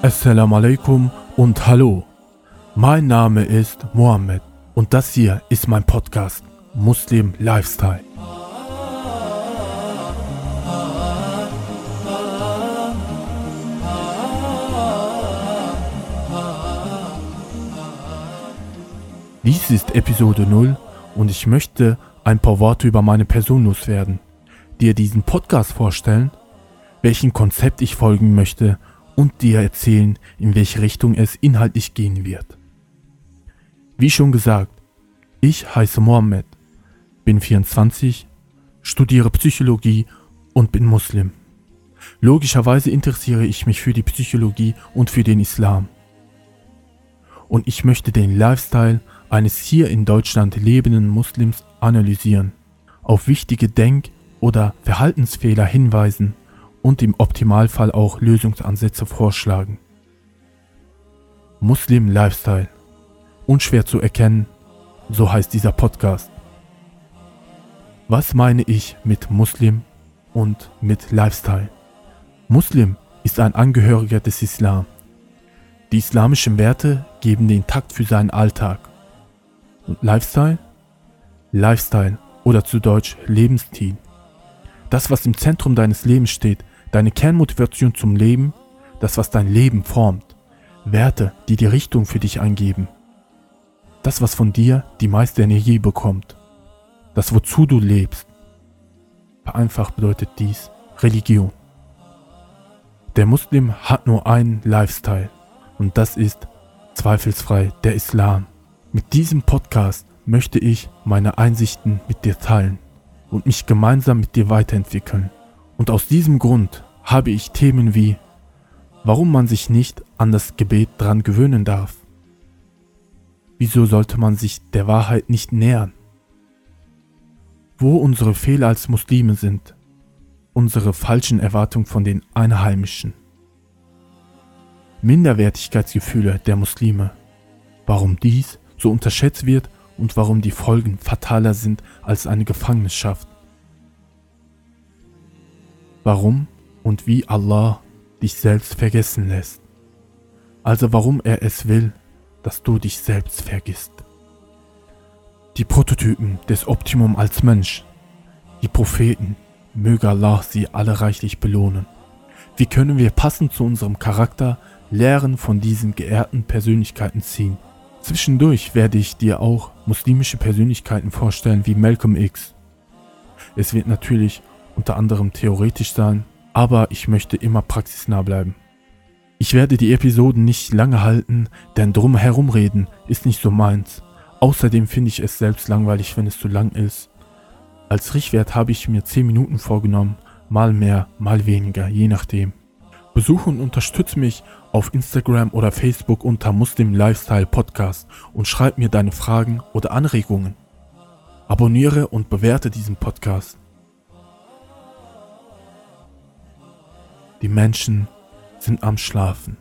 Assalamu alaikum und hallo. Mein Name ist Mohammed und das hier ist mein Podcast Muslim Lifestyle. Dies ist Episode 0 und ich möchte ein paar Worte über meine Person loswerden, dir diesen Podcast vorstellen, welchem Konzept ich folgen möchte und dir erzählen, in welche Richtung es inhaltlich gehen wird. Wie schon gesagt, ich heiße Mohammed, bin 24, studiere Psychologie und bin Muslim. Logischerweise interessiere ich mich für die Psychologie und für den Islam. Und ich möchte den Lifestyle eines hier in Deutschland lebenden Muslims analysieren, auf wichtige Denk- oder Verhaltensfehler hinweisen und im Optimalfall auch Lösungsansätze vorschlagen. Muslim Lifestyle. Unschwer zu erkennen, so heißt dieser Podcast. Was meine ich mit Muslim und mit Lifestyle? Muslim ist ein Angehöriger des Islam. Die islamischen Werte geben den Takt für seinen Alltag. Und Lifestyle? Lifestyle oder zu Deutsch Lebensstil. Das, was im Zentrum deines Lebens steht, deine Kernmotivation zum Leben, das, was dein Leben formt. Werte, die die Richtung für dich eingeben. Das, was von dir die meiste Energie bekommt. Das, wozu du lebst. Vereinfacht bedeutet dies Religion. Der Muslim hat nur einen Lifestyle und das ist zweifelsfrei der Islam. Mit diesem Podcast möchte ich meine Einsichten mit dir teilen und mich gemeinsam mit dir weiterentwickeln. Und aus diesem Grund habe ich Themen wie, warum man sich nicht an das Gebet dran gewöhnen darf. Wieso sollte man sich der Wahrheit nicht nähern? Wo unsere Fehler als Muslime sind, unsere falschen Erwartungen von den Einheimischen. Minderwertigkeitsgefühle der Muslime. Warum dies so unterschätzt wird und warum die Folgen fataler sind als eine Gefangenschaft. Warum und wie Allah dich selbst vergessen lässt. Also warum er es will, dass du dich selbst vergisst. Die Prototypen des Optimum als Mensch, die Propheten, möge Allah sie alle reichlich belohnen. Wie können wir passend zu unserem Charakter Lehren von diesen geehrten Persönlichkeiten ziehen? Zwischendurch werde ich dir auch muslimische Persönlichkeiten vorstellen wie Malcolm X. Es wird natürlich unter anderem theoretisch sein, aber ich möchte immer praxisnah bleiben. Ich werde die Episoden nicht lange halten, denn drum herumreden ist nicht so meins. Außerdem finde ich es selbst langweilig, wenn es zu lang ist. Als Richtwert habe ich mir 10 Minuten vorgenommen, mal mehr, mal weniger, je nachdem. Besuche und unterstütze mich auf Instagram oder Facebook unter Muslim Lifestyle Podcast und schreib mir deine Fragen oder Anregungen. Abonniere und bewerte diesen Podcast. Die Menschen sind am Schlafen.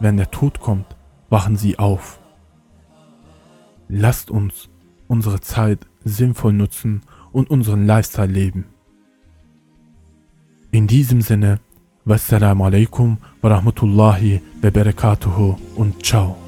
Wenn der Tod kommt, wachen sie auf. Lasst uns unsere Zeit sinnvoll nutzen und unseren Lifestyle leben. In diesem Sinne Wassalamu alaikum wa rahmatullahi wa barakatuhu und ciao.